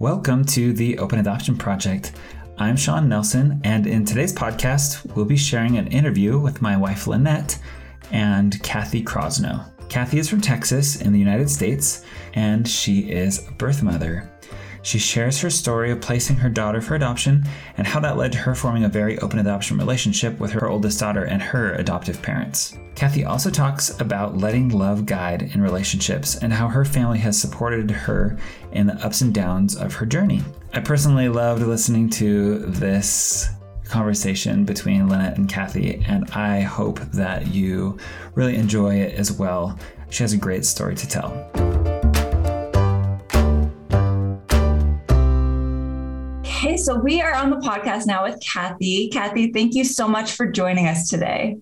Welcome to the Open Adoption Project. I'm Sean Nelson, and in today's podcast, we'll be sharing an interview with my wife Lynette and Kathy Crosno. Kathy is from Texas in the United States, and she is a birth mother. She shares her story of placing her daughter for adoption and how that led to her forming a very open adoption relationship with her oldest daughter and her adoptive parents. Kathy also talks about letting love guide in relationships and how her family has supported her in the ups and downs of her journey. I personally loved listening to this conversation between Lynette and Kathy, and I hope that you really enjoy it as well. She has a great story to tell. Okay, so we are on the podcast now with Kathy. Kathy, thank you so much for joining us today.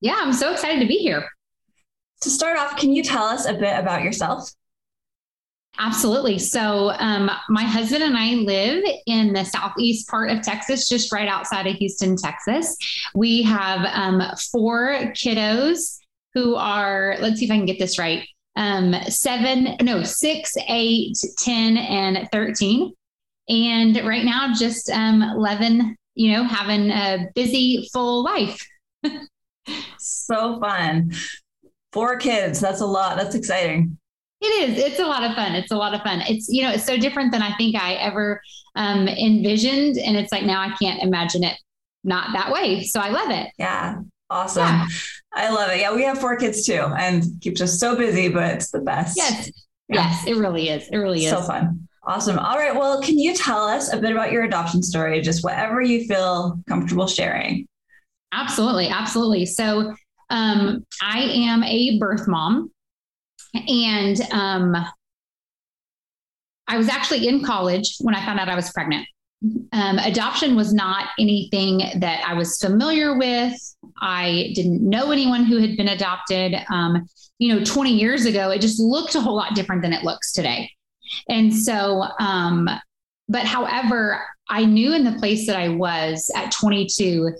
Yeah, I'm so excited to be here. To start off, can you tell us a bit about yourself? Absolutely. So, um, my husband and I live in the southeast part of Texas, just right outside of Houston, Texas. We have um, four kiddos who are, let's see if I can get this right, um, seven, no, six, eight, 10, and 13. And right now, just um, loving, you know, having a busy, full life. so fun. Four kids. That's a lot. That's exciting. It is. It's a lot of fun. It's a lot of fun. It's, you know, it's so different than I think I ever um, envisioned. And it's like now I can't imagine it not that way. So I love it. Yeah. Awesome. Yeah. I love it. Yeah. We have four kids too and keeps us so busy, but it's the best. Yes. Yeah. Yes. It really is. It really is. So fun. Awesome. All right. Well, can you tell us a bit about your adoption story? Just whatever you feel comfortable sharing. Absolutely. Absolutely. So, um, I am a birth mom, and um, I was actually in college when I found out I was pregnant. Um, adoption was not anything that I was familiar with. I didn't know anyone who had been adopted. Um, you know, 20 years ago, it just looked a whole lot different than it looks today. And so, um, but however, I knew in the place that I was at 22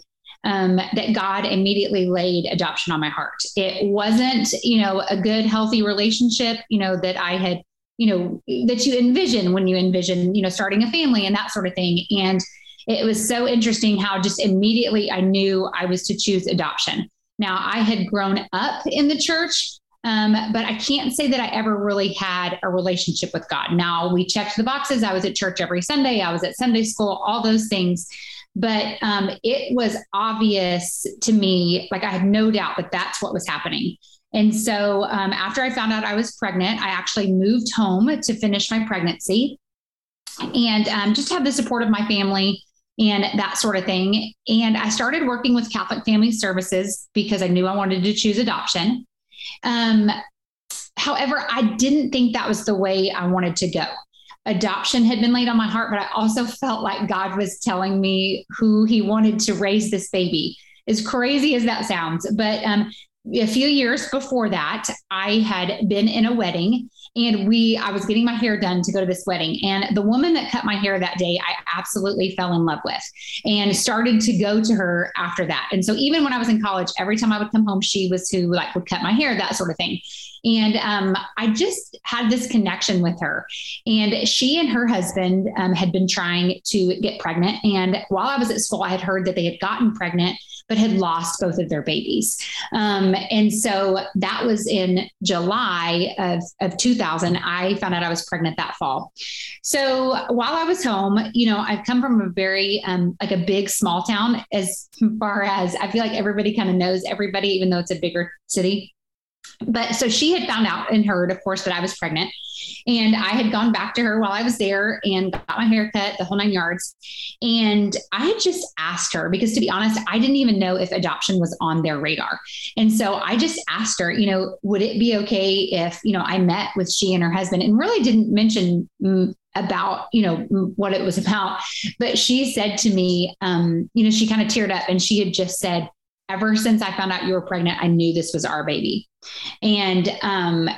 um, that God immediately laid adoption on my heart. It wasn't, you know, a good, healthy relationship, you know, that I had, you know, that you envision when you envision, you know, starting a family and that sort of thing. And it was so interesting how just immediately I knew I was to choose adoption. Now, I had grown up in the church, um, but I can't say that I ever really had a relationship with God. Now we checked the boxes. I was at church every Sunday. I was at Sunday school, all those things. But um, it was obvious to me, like I had no doubt that that's what was happening. And so um, after I found out I was pregnant, I actually moved home to finish my pregnancy and um, just have the support of my family and that sort of thing. And I started working with Catholic Family Services because I knew I wanted to choose adoption. Um, however, I didn't think that was the way I wanted to go. Adoption had been laid on my heart, but I also felt like God was telling me who He wanted to raise this baby. As crazy as that sounds, but um, a few years before that, I had been in a wedding and we i was getting my hair done to go to this wedding and the woman that cut my hair that day i absolutely fell in love with and started to go to her after that and so even when i was in college every time i would come home she was who like would cut my hair that sort of thing and um, I just had this connection with her. And she and her husband um, had been trying to get pregnant. And while I was at school, I had heard that they had gotten pregnant but had lost both of their babies. Um, and so that was in July of, of 2000. I found out I was pregnant that fall. So while I was home, you know, I've come from a very, um, like a big small town as far as I feel like everybody kind of knows everybody, even though it's a bigger city. But so she had found out and heard, of course, that I was pregnant. And I had gone back to her while I was there and got my hair cut, the whole nine yards. And I had just asked her because, to be honest, I didn't even know if adoption was on their radar. And so I just asked her, you know, would it be okay if, you know, I met with she and her husband and really didn't mention mm, about you know what it was about but she said to me um, you know she kind of teared up and she had just said ever since i found out you were pregnant i knew this was our baby and um,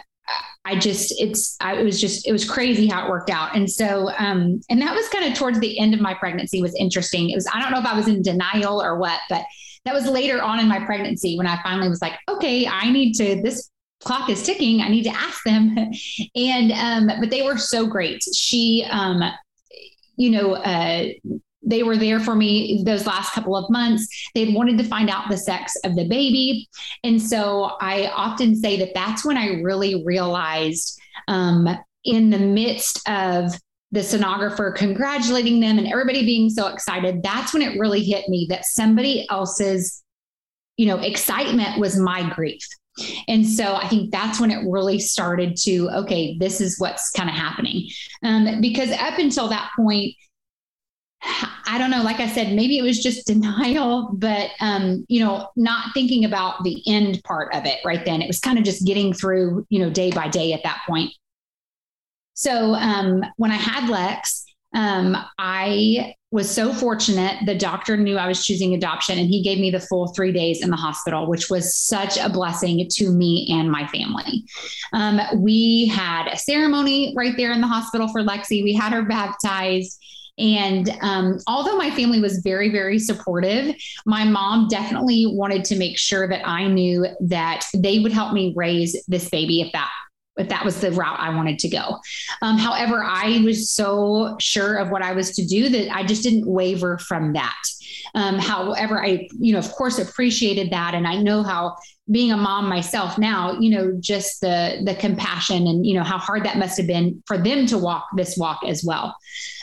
I just, it's, I, it was just, it was crazy how it worked out. And so, um, and that was kind of towards the end of my pregnancy was interesting. It was, I don't know if I was in denial or what, but that was later on in my pregnancy when I finally was like, okay, I need to, this clock is ticking. I need to ask them. and, um, but they were so great. She, um, you know, uh, they were there for me those last couple of months. They'd wanted to find out the sex of the baby. And so I often say that that's when I really realized um, in the midst of the sonographer congratulating them and everybody being so excited, that's when it really hit me that somebody else's, you know, excitement was my grief. And so I think that's when it really started to, okay, this is what's kind of happening. Um, because up until that point, I don't know, like I said, maybe it was just denial, but um, you know, not thinking about the end part of it right then. It was kind of just getting through, you know, day by day at that point. So um, when I had Lex, um, I was so fortunate. The doctor knew I was choosing adoption and he gave me the full three days in the hospital, which was such a blessing to me and my family. Um, we had a ceremony right there in the hospital for Lexi. We had her baptized. And um, although my family was very, very supportive, my mom definitely wanted to make sure that I knew that they would help me raise this baby if that if that was the route I wanted to go. Um, however, I was so sure of what I was to do that I just didn't waver from that. Um, however, I, you know, of course, appreciated that, and I know how being a mom myself now, you know, just the the compassion and you know how hard that must have been for them to walk this walk as well.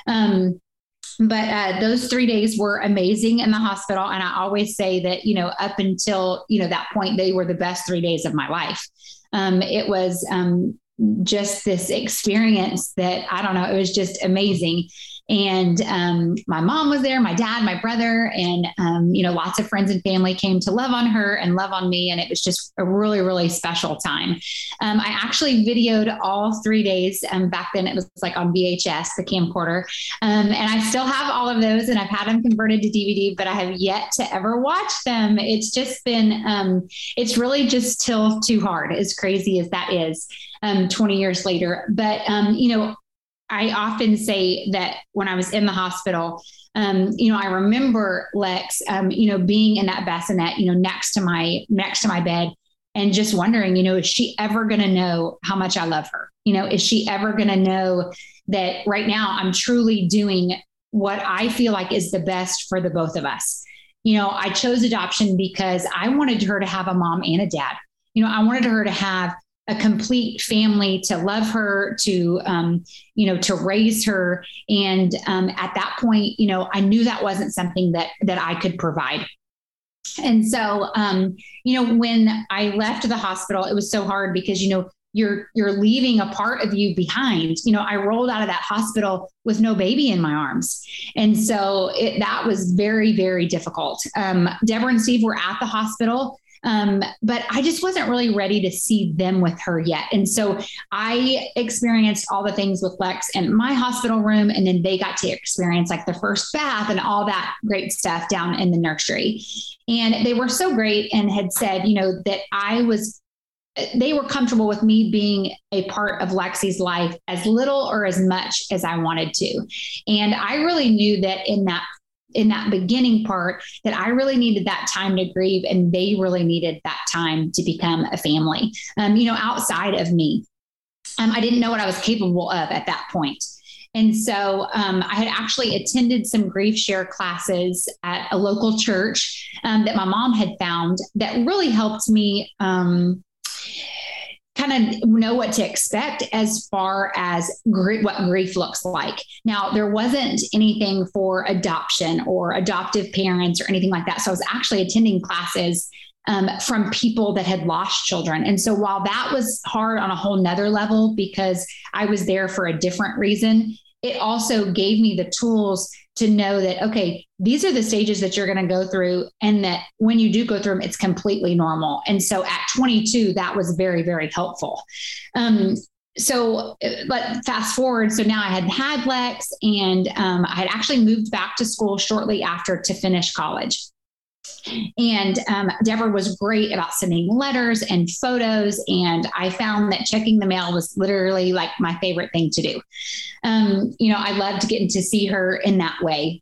Um, but uh, those three days were amazing in the hospital and i always say that you know up until you know that point they were the best three days of my life um, it was um, just this experience that I don't know, it was just amazing. And um, my mom was there, my dad, my brother, and um, you know, lots of friends and family came to love on her and love on me, and it was just a really, really special time. Um, I actually videoed all three days. Um, back then, it was like on VHS, the camcorder, um, and I still have all of those, and I've had them converted to DVD, but I have yet to ever watch them. It's just been, um, it's really just still too hard, as crazy as that is. 20 years later, but you know, I often say that when I was in the hospital, um, you know, I remember Lex, um, you know, being in that bassinet, you know, next to my next to my bed, and just wondering, you know, is she ever going to know how much I love her? You know, is she ever going to know that right now I'm truly doing what I feel like is the best for the both of us? You know, I chose adoption because I wanted her to have a mom and a dad. You know, I wanted her to have a complete family to love her to um, you know to raise her. And um, at that point you know i knew that wasn't something that that i could provide. And so um, you know when i left the hospital it was so hard because you know you're you're leaving a part of you behind. You know i rolled out of that hospital with no baby in my arms. And so it, that was very very difficult. Um, deborah and steve were at the hospital um, but I just wasn't really ready to see them with her yet. And so I experienced all the things with Lex in my hospital room. And then they got to experience like the first bath and all that great stuff down in the nursery. And they were so great and had said, you know, that I was they were comfortable with me being a part of Lexi's life as little or as much as I wanted to. And I really knew that in that in that beginning part that I really needed that time to grieve and they really needed that time to become a family, um, you know, outside of me. Um, I didn't know what I was capable of at that point. And so um, I had actually attended some grief share classes at a local church um, that my mom had found that really helped me um, kind of know what to expect as far as gr- what grief looks like. Now, there wasn't anything for adoption or adoptive parents or anything like that. So I was actually attending classes um, from people that had lost children. And so while that was hard on a whole nother level because I was there for a different reason, it also gave me the tools to know that, okay, these are the stages that you're going to go through, and that when you do go through them, it's completely normal. And so at 22, that was very, very helpful. Um, so but fast forward so now i had had lex and um, i had actually moved back to school shortly after to finish college and um, Deborah was great about sending letters and photos. And I found that checking the mail was literally like my favorite thing to do. Um, you know, I loved getting to see her in that way.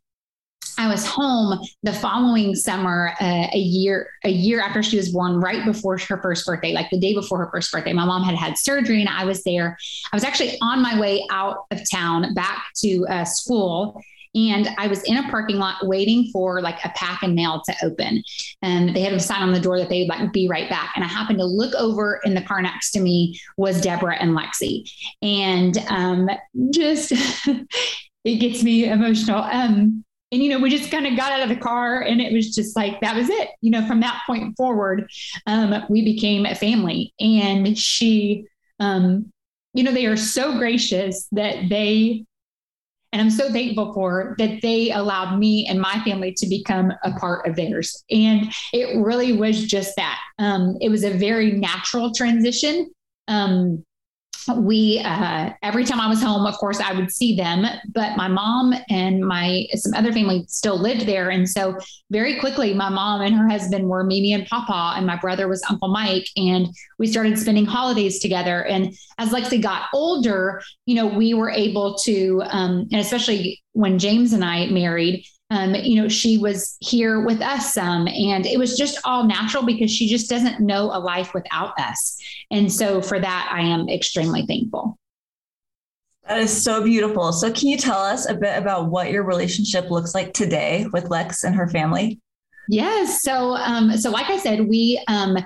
I was home the following summer, uh, a year a year after she was born, right before her first birthday, like the day before her first birthday. My mom had had surgery, and I was there. I was actually on my way out of town back to uh, school, and I was in a parking lot waiting for like a pack and mail to open. And they had a sign on the door that they would like be right back. And I happened to look over in the car next to me was Deborah and Lexi. And um, just it gets me emotional. Um, and you know we just kind of got out of the car and it was just like that was it you know from that point forward um, we became a family and she um, you know they are so gracious that they and I'm so thankful for that they allowed me and my family to become a part of theirs. And it really was just that. Um, it was a very natural transition. Um, we uh, every time I was home, of course, I would see them. But my mom and my some other family still lived there, and so very quickly, my mom and her husband were Mimi and Papa, and my brother was Uncle Mike, and we started spending holidays together. And as Lexi got older, you know, we were able to, um, and especially when James and I married, um, you know, she was here with us some, and it was just all natural because she just doesn't know a life without us. And so for that, I am extremely thankful. That is so beautiful. So, can you tell us a bit about what your relationship looks like today with Lex and her family? Yes. So, um, so like I said, we um,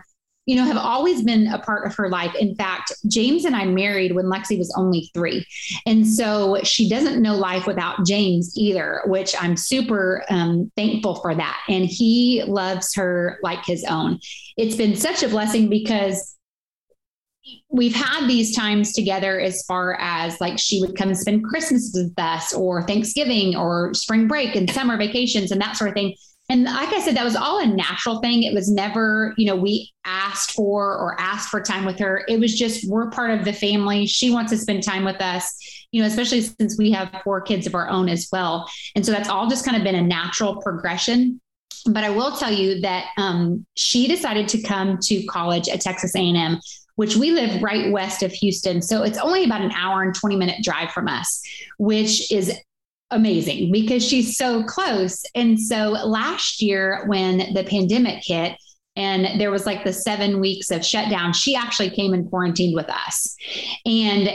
you know, have always been a part of her life. In fact, James and I married when Lexi was only three. And so she doesn't know life without James either, which I'm super um, thankful for that. And he loves her like his own. It's been such a blessing because we've had these times together as far as like she would come spend Christmas with us or Thanksgiving or spring break and summer vacations and that sort of thing. And like I said, that was all a natural thing. It was never, you know, we asked for or asked for time with her. It was just, we're part of the family. She wants to spend time with us, you know, especially since we have four kids of our own as well. And so that's all just kind of been a natural progression. But I will tell you that um, she decided to come to college at Texas A&M which we live right west of Houston. So it's only about an hour and 20 minute drive from us, which is amazing because she's so close. And so last year, when the pandemic hit, and there was like the seven weeks of shutdown, she actually came and quarantined with us. And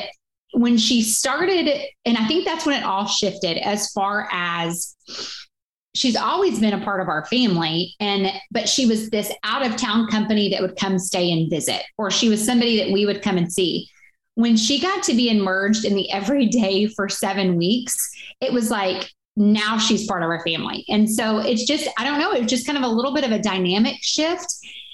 when she started, and I think that's when it all shifted as far as she's always been a part of our family and but she was this out of town company that would come stay and visit or she was somebody that we would come and see when she got to be immersed in the everyday for seven weeks, it was like now she's part of our family. And so it's just, I don't know, it's just kind of a little bit of a dynamic shift.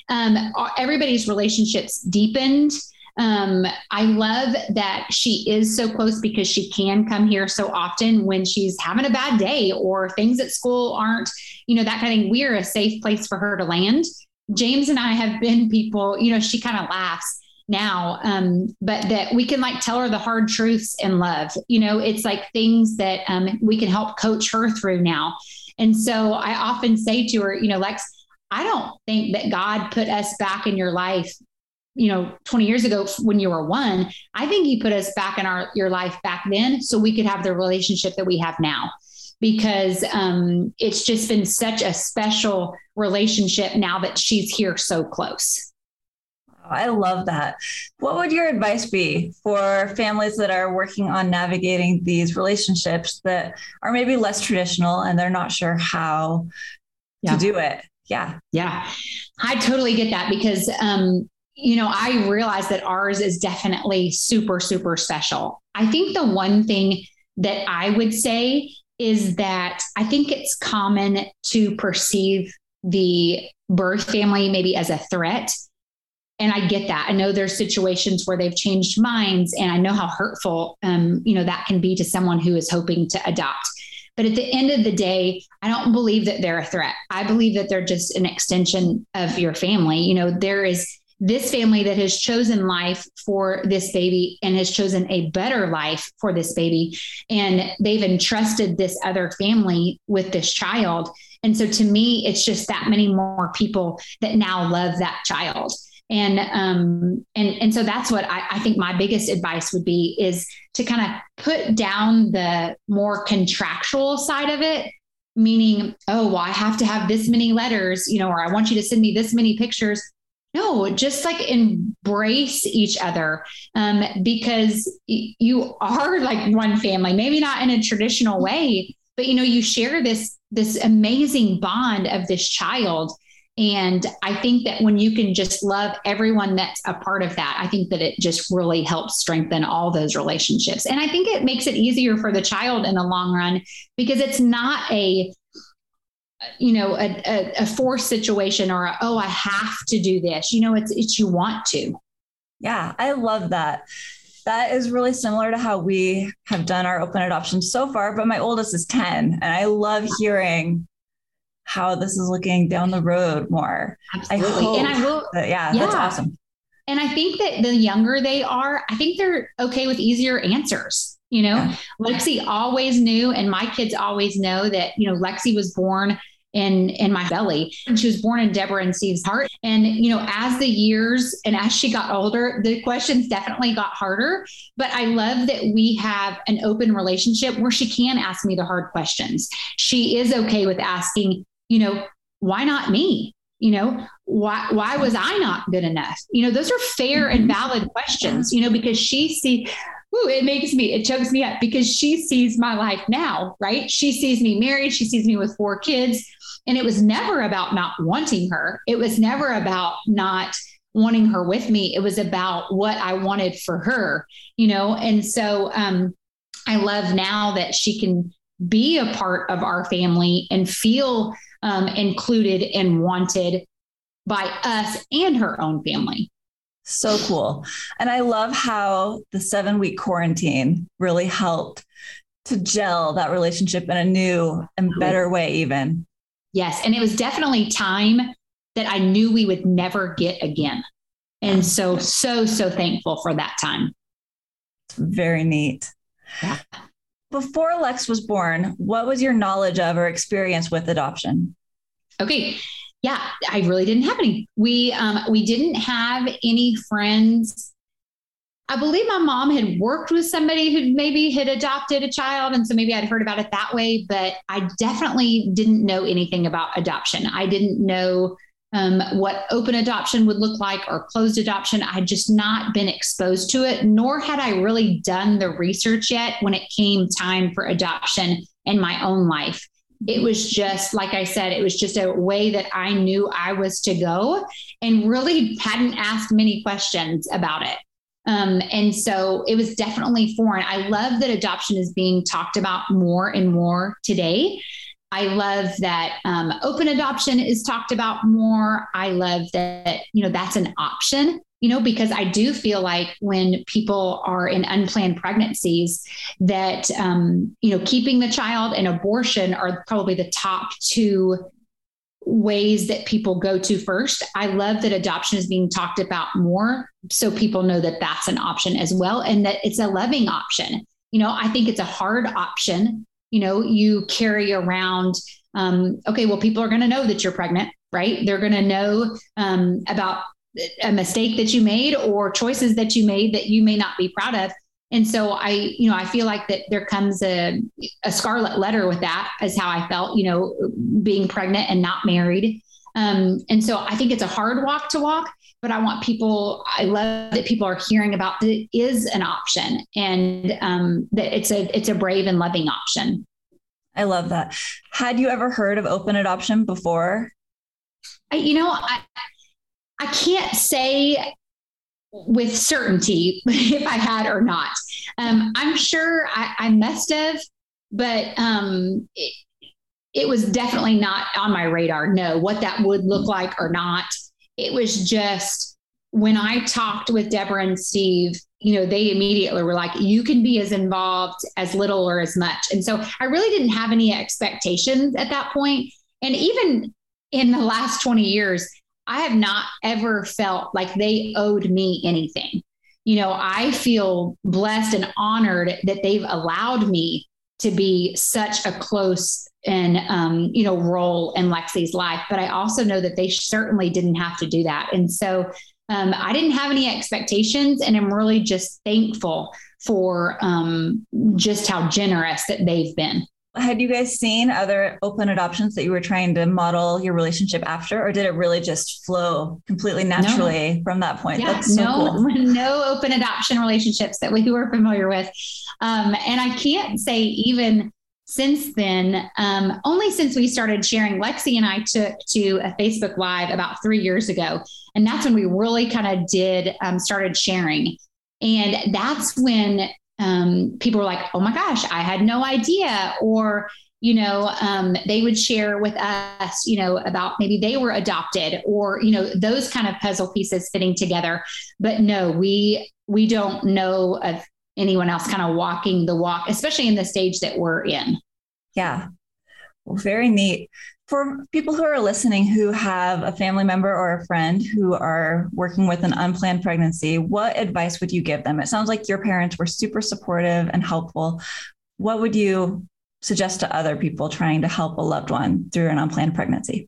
Um, everybody's relationships deepened. Um, I love that she is so close because she can come here so often when she's having a bad day or things at school aren't, you know, that kind of thing. We're a safe place for her to land. James and I have been people, you know, she kind of laughs now um, but that we can like tell her the hard truths in love. You know it's like things that um, we can help coach her through now. And so i often say to her you know lex i don't think that god put us back in your life you know 20 years ago when you were one. I think he put us back in our your life back then so we could have the relationship that we have now. Because um, it's just been such a special relationship now that she's here so close I love that. What would your advice be for families that are working on navigating these relationships that are maybe less traditional and they're not sure how yeah. to do it? Yeah. Yeah. I totally get that because, um, you know, I realize that ours is definitely super, super special. I think the one thing that I would say is that I think it's common to perceive the birth family maybe as a threat and I get that. I know there's situations where they've changed minds, and I know how hurtful, um, you know, that can be to someone who is hoping to adopt. But at the end of the day, I don't believe that they're a threat. I believe that they're just an extension of your family. You know, there is this family that has chosen life for this baby and has chosen a better life for this baby. And they've entrusted this other family with this child. And so to me, it's just that many more people that now love that child and um, and and so that's what I, I think my biggest advice would be is to kind of put down the more contractual side of it meaning, oh, well, I have to have this many letters, you know, or I want you to send me this many pictures. No, just like embrace each other um, because y- you are like one family, maybe not in a traditional way, but you know, you share this this amazing bond of this child and I think that when you can just love everyone that's a part of that, I think that it just really helps strengthen all those relationships. And I think it makes it easier for the child in the long run because it's not a you know a, a, a forced situation or a, oh i have to do this. You know it's it's you want to. Yeah i love that. That is really similar to how we have done our open adoption so far but my oldest is 10 and i love hearing how this is looking down the road more. Absolutely. I and I will, yeah, yeah, that's awesome. And I think that the younger they are, I think they're okay with easier answers. You know, yeah. Lexi always knew, and my kids always know that, you know, Lexi was born in in my belly and she was born in deborah and steve's heart and you know as the years and as she got older the questions definitely got harder but i love that we have an open relationship where she can ask me the hard questions she is okay with asking you know, why not me? You know, why why was I not good enough? You know, those are fair and mm-hmm. valid questions, you know, because she see Ooh, it makes me, it chokes me up because she sees my life now, right? She sees me married, she sees me with four kids. And it was never about not wanting her. It was never about not wanting her with me. It was about what I wanted for her, you know? And so um, I love now that she can be a part of our family and feel um, included and wanted by us and her own family. So cool. And I love how the seven week quarantine really helped to gel that relationship in a new and better way, even. Yes. And it was definitely time that I knew we would never get again. And so, so, so thankful for that time. Very neat. Yeah. Before Lex was born, what was your knowledge of or experience with adoption? Okay. Yeah, I really didn't have any. We um, we didn't have any friends. I believe my mom had worked with somebody who maybe had adopted a child, and so maybe I'd heard about it that way. But I definitely didn't know anything about adoption. I didn't know um, what open adoption would look like or closed adoption. I had just not been exposed to it, nor had I really done the research yet when it came time for adoption in my own life. It was just, like I said, it was just a way that I knew I was to go and really hadn't asked many questions about it. Um, and so it was definitely foreign. I love that adoption is being talked about more and more today. I love that um, open adoption is talked about more. I love that, you know, that's an option, you know, because I do feel like when people are in unplanned pregnancies, that, um, you know, keeping the child and abortion are probably the top two ways that people go to first. I love that adoption is being talked about more so people know that that's an option as well and that it's a loving option. You know, I think it's a hard option you know you carry around um, okay well people are going to know that you're pregnant right? They're going to know um, about a mistake that you made or choices that you made that you may not be proud of. And so i you know i feel like that there comes a, a scarlet letter with that as how i felt you know being pregnant and not married. Um, and so i think it's a hard walk to walk but I want people, I love that people are hearing about that it is an option and um, that it's a, it's a brave and loving option. I love that. Had you ever heard of open adoption before? I, you know, I, I can't say with certainty if I had or not. Um, I'm sure I, I, must have, but um, it, it was definitely not on my radar. No, what that would look like or not it was just when I talked with Deborah and Steve, you know, they immediately were like, you can be as involved as little or as much. And so I really didn't have any expectations at that point. And even in the last 20 years, I have not ever felt like they owed me anything. You know, I feel blessed and honored that they've allowed me to be such a close and um, you know role in Lexi's life. But I also know that they certainly didn't have to do that, and so um, I didn't have any expectations, and I'm really just thankful for um, just how generous that they've been. Had you guys seen other open adoptions that you were trying to model your relationship after, or did it really just flow completely naturally no. from that point? Yeah, so no, cool. no open adoption relationships that we were familiar with. Um, and I can't say even since then, um, only since we started sharing, Lexi and I took to a Facebook Live about three years ago. And that's when we really kind of did, um, started sharing. And that's when um, people were like, oh my gosh, I had no idea. Or, you know, um, they would share with us, you know, about maybe they were adopted or, you know, those kind of puzzle pieces fitting together. But no, we, we don't know of anyone else kind of walking the walk, especially in the stage that we're in. Yeah. Well, very neat for people who are listening who have a family member or a friend who are working with an unplanned pregnancy, what advice would you give them? It sounds like your parents were super supportive and helpful. What would you suggest to other people trying to help a loved one through an unplanned pregnancy?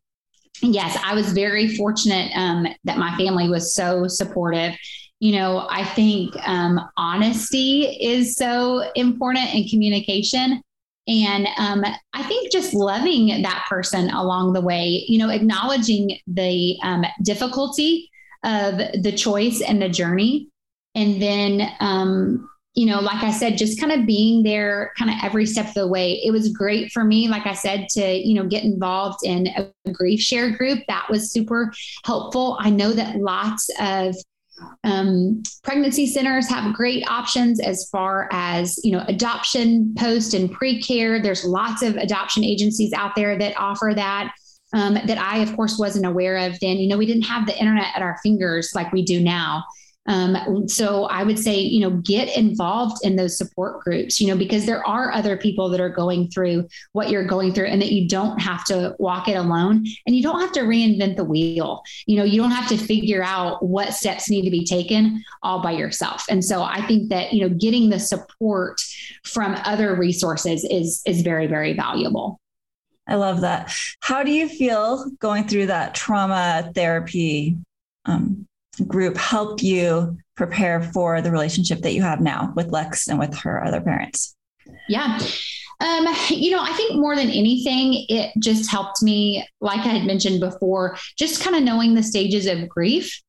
Yes, I was very fortunate um, that my family was so supportive. You know, I think um, honesty is so important in communication. And um, I think just loving that person along the way, you know, acknowledging the um, difficulty of the choice and the journey. And then, um, you know, like I said, just kind of being there kind of every step of the way. It was great for me, like I said, to, you know, get involved in a grief share group. That was super helpful. I know that lots of um, pregnancy centers have great options as far as you know adoption post and pre-care. There's lots of adoption agencies out there that offer that. Um, that I, of course, wasn't aware of then. You know, we didn't have the internet at our fingers like we do now. Um, so I would say, you know, get involved in those support groups, you know, because there are other people that are going through what you're going through and that you don't have to walk it alone and you don't have to reinvent the wheel. You know, you don't have to figure out what steps need to be taken all by yourself. And so I think that, you know, getting the support from other resources is is very, very valuable. I love that. How do you feel going through that trauma therapy um, group help you prepare for the relationship that you have now with Lex and with her other parents? Yeah. Um, you know, I think more than anything, it just helped me, like I had mentioned before, just kind of knowing the stages of grief.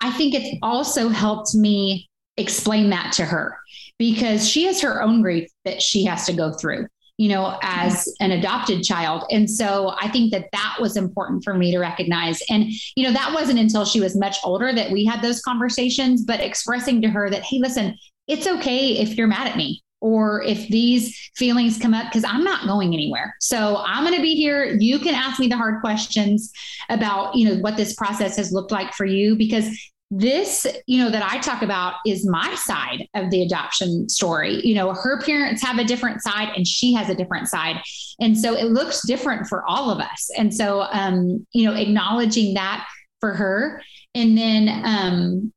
I think it's also helped me explain that to her because she has her own grief that she has to go through you know, as an adopted child. And so I think that that was important for me to recognize. And, you know, that wasn't until she was much older that we had those conversations, but expressing to her that, hey, listen, it's okay if you're mad at me or if these feelings come up because I'm not going anywhere. So I'm going to be here. You can ask me the hard questions about, you know, what this process has looked like for you because this you know that i talk about is my side of the adoption story. You know her parents have a different side and she has a different side. And so it looks different for all of us. And so um you know acknowledging that for her and then um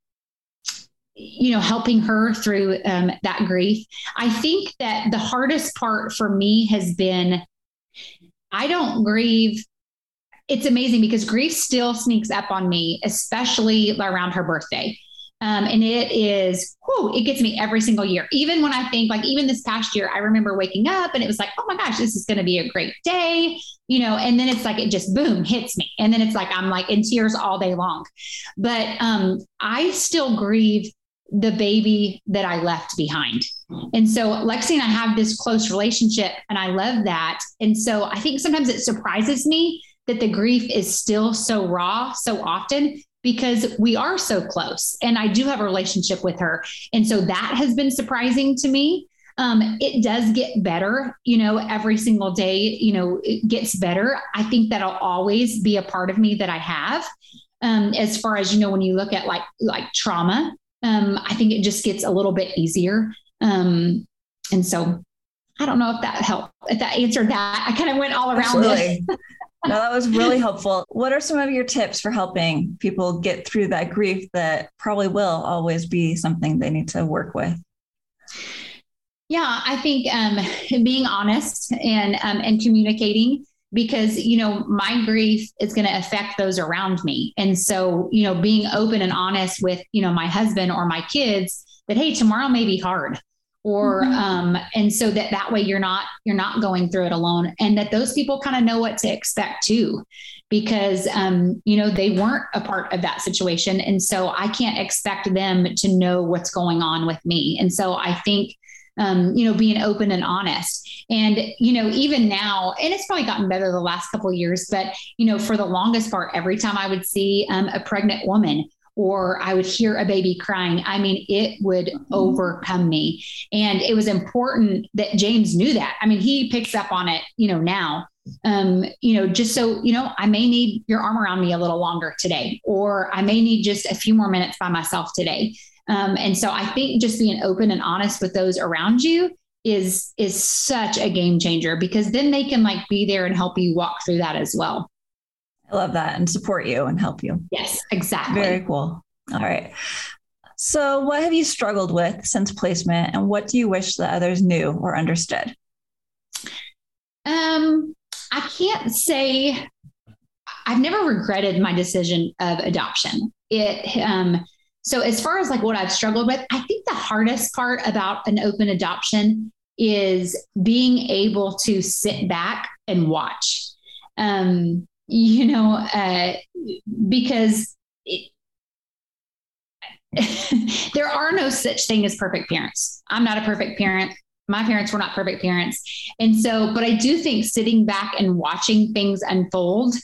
you know helping her through um, that grief. I think that the hardest part for me has been i don't grieve it's amazing because grief still sneaks up on me, especially around her birthday. Um, and it is, whew, it gets me every single year. Even when I think, like, even this past year, I remember waking up and it was like, oh my gosh, this is going to be a great day, you know. And then it's like it just boom hits me, and then it's like I'm like in tears all day long. But um, I still grieve the baby that I left behind. And so Lexi and I have this close relationship, and I love that. And so I think sometimes it surprises me that the grief is still so raw so often because we are so close and I do have a relationship with her. And so that has been surprising to me. Um, it does get better, you know, every single day, you know, it gets better. I think that'll always be a part of me that I have. Um, as far as, you know, when you look at like, like trauma, um, I think it just gets a little bit easier. Um, and so I don't know if that helped, if that answered that. I kind of went all around Absolutely. no, that was really helpful. What are some of your tips for helping people get through that grief that probably will always be something they need to work with? Yeah, I think um, being honest and um, and communicating because you know my grief is going to affect those around me, and so you know being open and honest with you know my husband or my kids that hey tomorrow may be hard or mm-hmm. um, and so that that way you're not you're not going through it alone and that those people kind of know what to expect too because um, you know they weren't a part of that situation and so i can't expect them to know what's going on with me and so i think um, you know being open and honest and you know even now and it's probably gotten better the last couple years but you know for the longest part every time i would see um, a pregnant woman or I would hear a baby crying. I mean, it would mm-hmm. overcome me. And it was important that James knew that. I mean, he picks up on it, you know, now. Um, you know, just so, you know, I may need your arm around me a little longer today, or I may need just a few more minutes by myself today. Um, and so I think just being open and honest with those around you is is such a game changer because then they can like be there and help you walk through that as well. I love that and support you and help you. Yes, exactly. Very cool. All right. So, what have you struggled with since placement, and what do you wish that others knew or understood? Um, I can't say I've never regretted my decision of adoption. It um, so as far as like what I've struggled with, I think the hardest part about an open adoption is being able to sit back and watch. Um, you know, uh, because it, there are no such thing as perfect parents. I'm not a perfect parent. My parents were not perfect parents. And so, but I do think sitting back and watching things unfold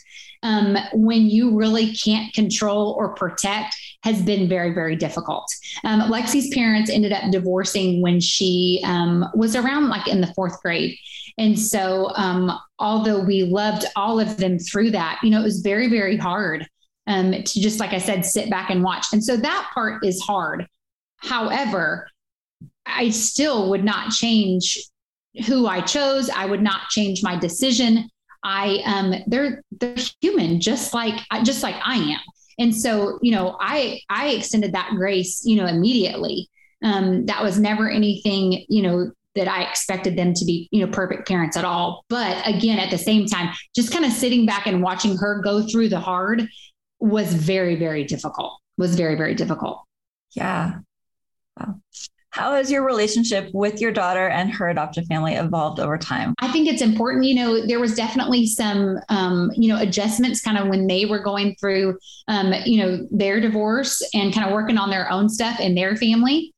um, when you really can't control or protect has been very, very difficult. Um, Lexi's parents ended up divorcing when she um, was around like in the fourth grade. And so, um, although we loved all of them through that, you know, it was very, very hard um, to just, like I said, sit back and watch. And so that part is hard. However, I still would not change who I chose. I would not change my decision. I um they're they're human just like just like I am. And so, you know, I I extended that grace, you know, immediately. Um, that was never anything, you know, that I expected them to be, you know, perfect parents at all. But again, at the same time, just kind of sitting back and watching her go through the hard was very, very difficult. Was very, very difficult. Yeah. Wow. How has your relationship with your daughter and her adoptive family evolved over time? I think it's important. You know, there was definitely some, um, you know, adjustments kind of when they were going through, um, you know, their divorce and kind of working on their own stuff in their family.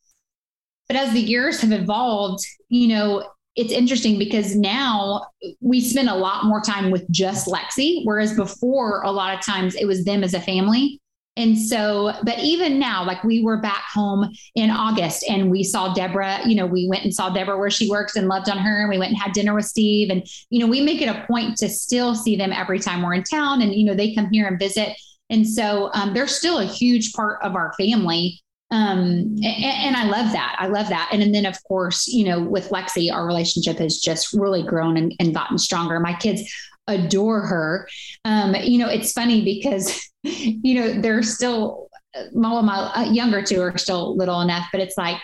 But as the years have evolved, you know, it's interesting because now we spend a lot more time with just Lexi, whereas before, a lot of times it was them as a family. And so, but even now, like we were back home in August and we saw Deborah, you know, we went and saw Deborah where she works and loved on her. And we went and had dinner with Steve. And, you know, we make it a point to still see them every time we're in town. And, you know, they come here and visit. And so um, they're still a huge part of our family. Um, and, and, I love that. I love that. And, and then, of course, you know, with Lexi, our relationship has just really grown and, and gotten stronger. My kids adore her. Um, you know, it's funny because you know, they're still, my uh, younger two are still little enough, but it's like,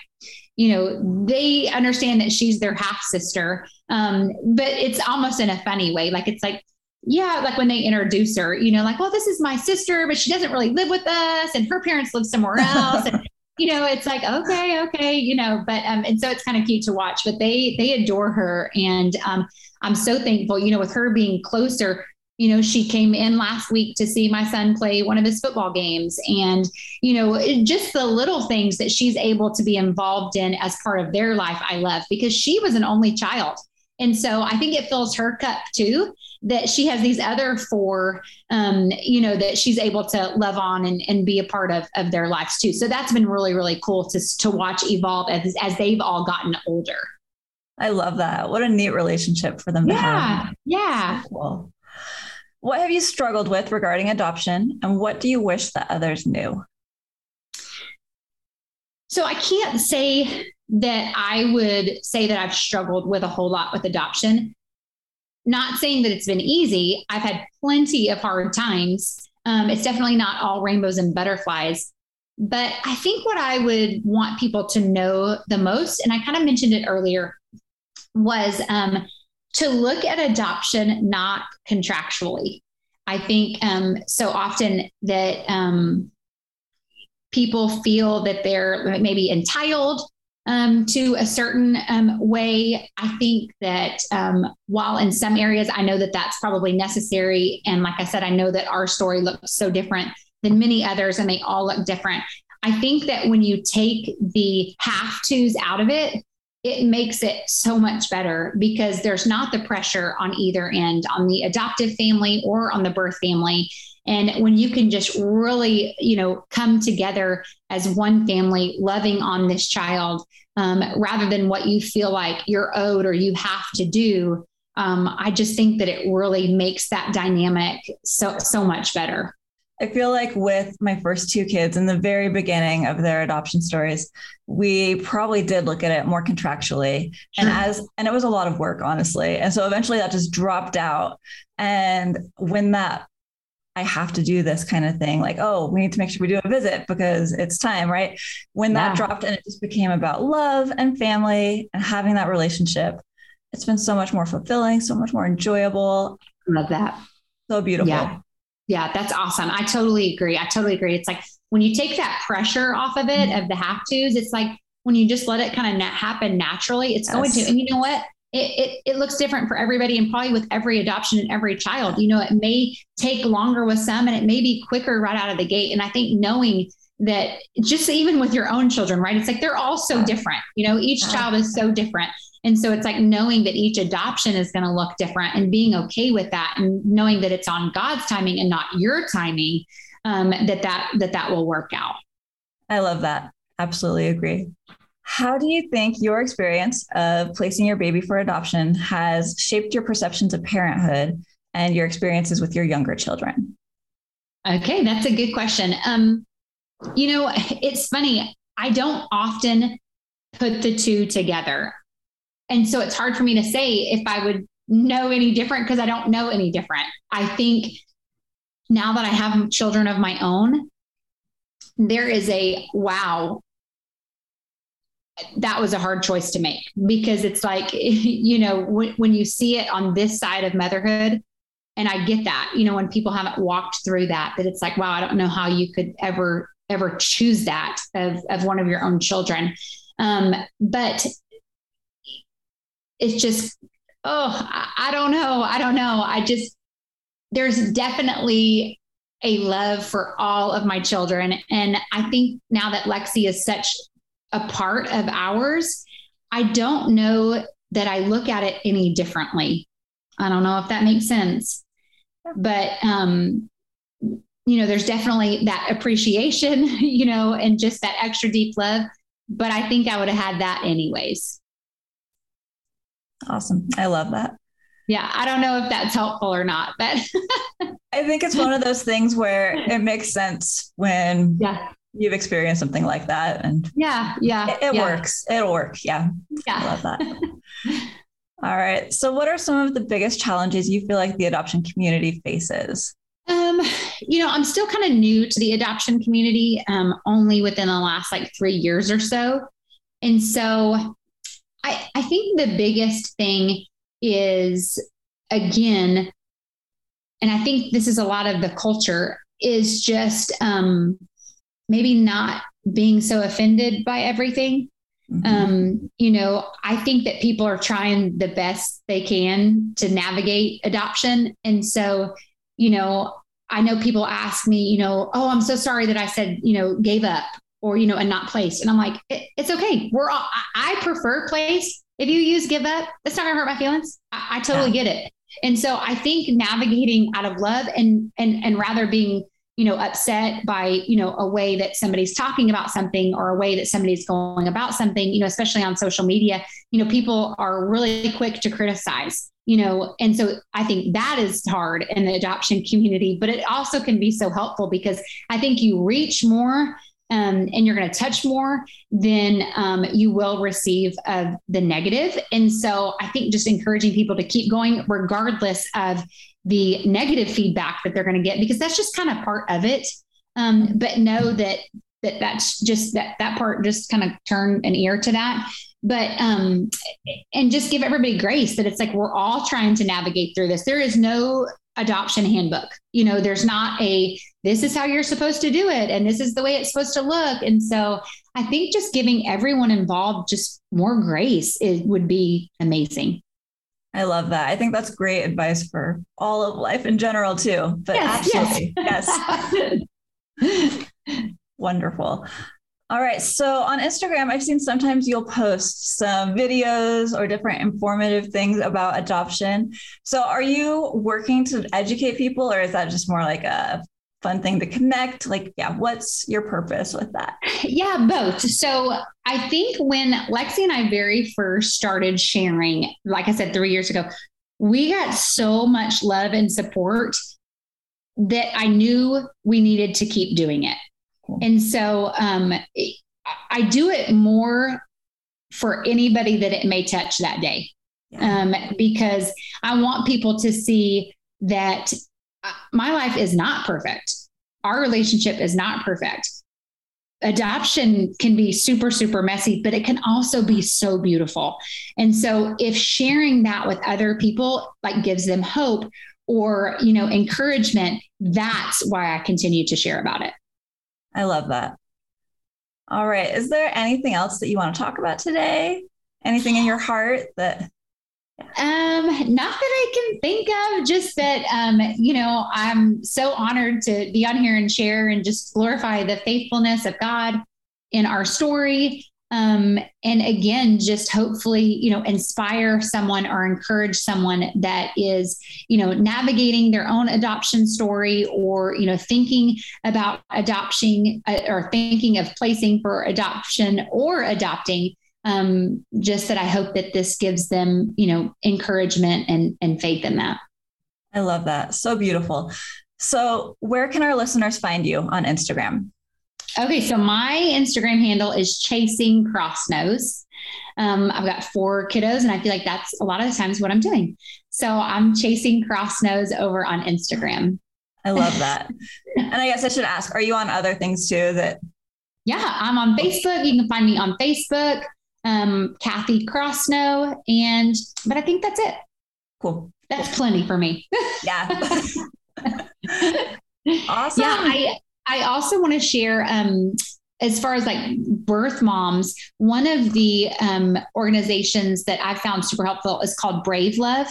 you know, they understand that she's their half sister. Um, but it's almost in a funny way. Like, it's like, yeah, like when they introduce her, you know, like, well, this is my sister, but she doesn't really live with us and her parents live somewhere else. and, you know, it's like, okay, okay, you know, but, um, and so it's kind of cute to watch, but they, they adore her. And, um, I'm so thankful, you know, with her being closer, you know she came in last week to see my son play one of his football games and you know just the little things that she's able to be involved in as part of their life i love because she was an only child and so i think it fills her cup too that she has these other four um, you know that she's able to love on and, and be a part of of their lives too so that's been really really cool to to watch evolve as, as they've all gotten older I love that. What a neat relationship for them to yeah, have. Yeah. So cool. What have you struggled with regarding adoption, and what do you wish that others knew? So I can't say that I would say that I've struggled with a whole lot with adoption. Not saying that it's been easy. I've had plenty of hard times. Um, it's definitely not all rainbows and butterflies. But I think what I would want people to know the most, and I kind of mentioned it earlier, was um, to look at adoption not contractually. I think um, so often that um, people feel that they're maybe entitled um, to a certain um, way. I think that um, while in some areas I know that that's probably necessary, and like I said, I know that our story looks so different than many others, and they all look different. I think that when you take the have tos out of it, it makes it so much better because there's not the pressure on either end, on the adoptive family or on the birth family. And when you can just really, you know, come together as one family, loving on this child, um, rather than what you feel like you're owed or you have to do, um, I just think that it really makes that dynamic so so much better. I feel like with my first two kids in the very beginning of their adoption stories, we probably did look at it more contractually. And as and it was a lot of work, honestly. And so eventually that just dropped out. And when that I have to do this kind of thing, like, oh, we need to make sure we do a visit because it's time, right? When yeah. that dropped and it just became about love and family and having that relationship, it's been so much more fulfilling, so much more enjoyable. Love that. So beautiful. Yeah. Yeah, that's awesome. I totally agree. I totally agree. It's like when you take that pressure off of it, mm-hmm. of the have tos, it's like when you just let it kind of na- happen naturally, it's yes. going to. And you know what? It, it, it looks different for everybody and probably with every adoption and every child. You know, it may take longer with some and it may be quicker right out of the gate. And I think knowing that just even with your own children, right? It's like they're all so different. You know, each child is so different. And so it's like knowing that each adoption is going to look different and being okay with that and knowing that it's on God's timing and not your timing, um, that that that that will work out. I love that. Absolutely agree. How do you think your experience of placing your baby for adoption has shaped your perceptions of parenthood and your experiences with your younger children? Okay, that's a good question. Um, you know, it's funny. I don't often put the two together. And so it's hard for me to say if I would know any different because I don't know any different. I think now that I have children of my own, there is a wow. That was a hard choice to make because it's like, you know, when, when you see it on this side of motherhood, and I get that, you know, when people haven't walked through that, that it's like, wow, I don't know how you could ever, ever choose that of, of one of your own children. Um, but it's just, oh, I, I don't know. I don't know. I just, there's definitely a love for all of my children. And I think now that Lexi is such a part of ours, I don't know that I look at it any differently. I don't know if that makes sense. But um, you know, there's definitely that appreciation, you know, and just that extra deep love. But I think I would have had that anyways. Awesome. I love that. Yeah, I don't know if that's helpful or not, but I think it's one of those things where it makes sense when yeah. You've experienced something like that. And yeah, yeah, it, it yeah. works. It'll work. Yeah. Yeah. I love that. All right. So, what are some of the biggest challenges you feel like the adoption community faces? Um, you know, I'm still kind of new to the adoption community, um, only within the last like three years or so. And so I, I think the biggest thing is again, and I think this is a lot of the culture, is just um, maybe not being so offended by everything. Mm-hmm. Um, you know, I think that people are trying the best they can to navigate adoption. And so, you know, I know people ask me, you know, oh, I'm so sorry that I said, you know, gave up or you know and not place and i'm like it, it's okay we're all i prefer place if you use give up it's not gonna hurt my feelings i, I totally yeah. get it and so i think navigating out of love and and and rather being you know upset by you know a way that somebody's talking about something or a way that somebody's going about something you know especially on social media you know people are really quick to criticize you know and so i think that is hard in the adoption community but it also can be so helpful because i think you reach more um, and you're going to touch more, than um, you will receive uh, the negative. And so I think just encouraging people to keep going regardless of the negative feedback that they're going to get, because that's just kind of part of it. Um, but know that that that's just that that part just kind of turn an ear to that but um and just give everybody grace that it's like we're all trying to navigate through this there is no adoption handbook. You know, there's not a this is how you're supposed to do it and this is the way it's supposed to look. And so I think just giving everyone involved just more grace it would be amazing. I love that. I think that's great advice for all of life in general too. But yes, absolutely. Yes. yes. Wonderful. All right. So on Instagram, I've seen sometimes you'll post some videos or different informative things about adoption. So are you working to educate people or is that just more like a fun thing to connect? Like, yeah, what's your purpose with that? Yeah, both. So I think when Lexi and I very first started sharing, like I said, three years ago, we got so much love and support that I knew we needed to keep doing it. And so um, I do it more for anybody that it may touch that day. Um, because I want people to see that my life is not perfect. Our relationship is not perfect. Adoption can be super, super messy, but it can also be so beautiful. And so if sharing that with other people like gives them hope or, you know, encouragement, that's why I continue to share about it. I love that. All right. Is there anything else that you want to talk about today? Anything in your heart that um, not that I can think of, just that um, you know, I'm so honored to be on here and share and just glorify the faithfulness of God in our story. Um, and again just hopefully you know inspire someone or encourage someone that is you know navigating their own adoption story or you know thinking about adoption uh, or thinking of placing for adoption or adopting um, just that i hope that this gives them you know encouragement and and faith in that i love that so beautiful so where can our listeners find you on instagram Okay, so my Instagram handle is chasing crossnose. Um, I've got four kiddos, and I feel like that's a lot of the times what I'm doing. So I'm chasing crossnose over on Instagram. I love that. and I guess I should ask, are you on other things too that yeah, I'm on Facebook. You can find me on Facebook, um, Kathy Crossno, and but I think that's it. Cool. That's plenty for me. yeah. awesome. Yeah, I I also want to share um, as far as like birth moms, one of the um, organizations that I found super helpful is called Brave Love,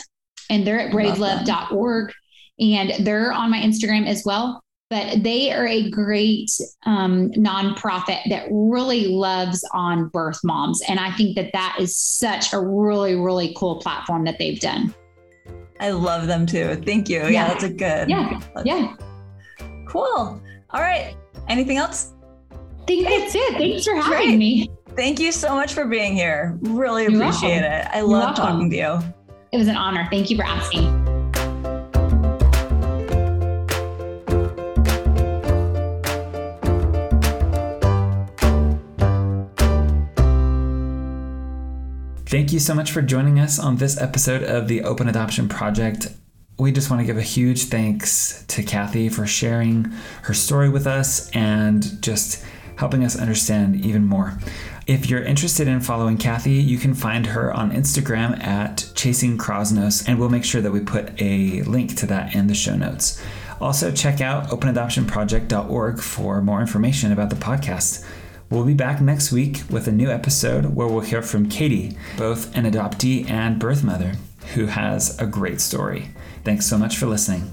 and they're at bravelove.org, and they're on my Instagram as well. But they are a great um, nonprofit that really loves on birth moms, and I think that that is such a really really cool platform that they've done. I love them too. Thank you. Yeah, yeah that's a good. Yeah, yeah. Cool. All right. Anything else? I think that's it. Thanks for having Great. me. Thank you so much for being here. Really appreciate it. I love talking to you. It was an honor. Thank you for asking. Thank you so much for joining us on this episode of the Open Adoption Project we just want to give a huge thanks to Kathy for sharing her story with us and just helping us understand even more. If you're interested in following Kathy, you can find her on Instagram at Chasing Crossnose, and we'll make sure that we put a link to that in the show notes. Also, check out openadoptionproject.org for more information about the podcast. We'll be back next week with a new episode where we'll hear from Katie, both an adoptee and birth mother, who has a great story. Thanks so much for listening.